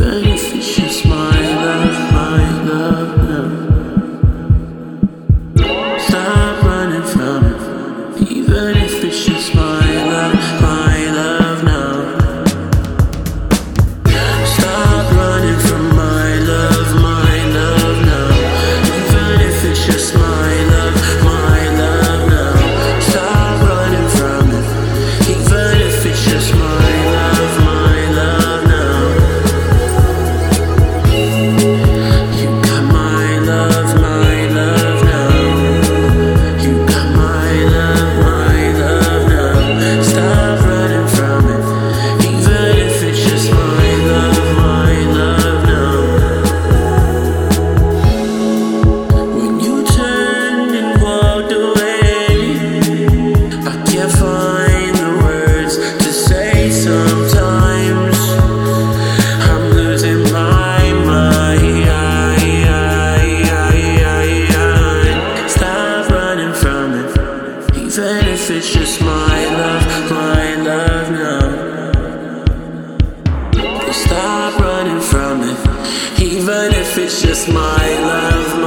anything she's mine. it's just my love, my love now. Stop running from it, even if it's just my love.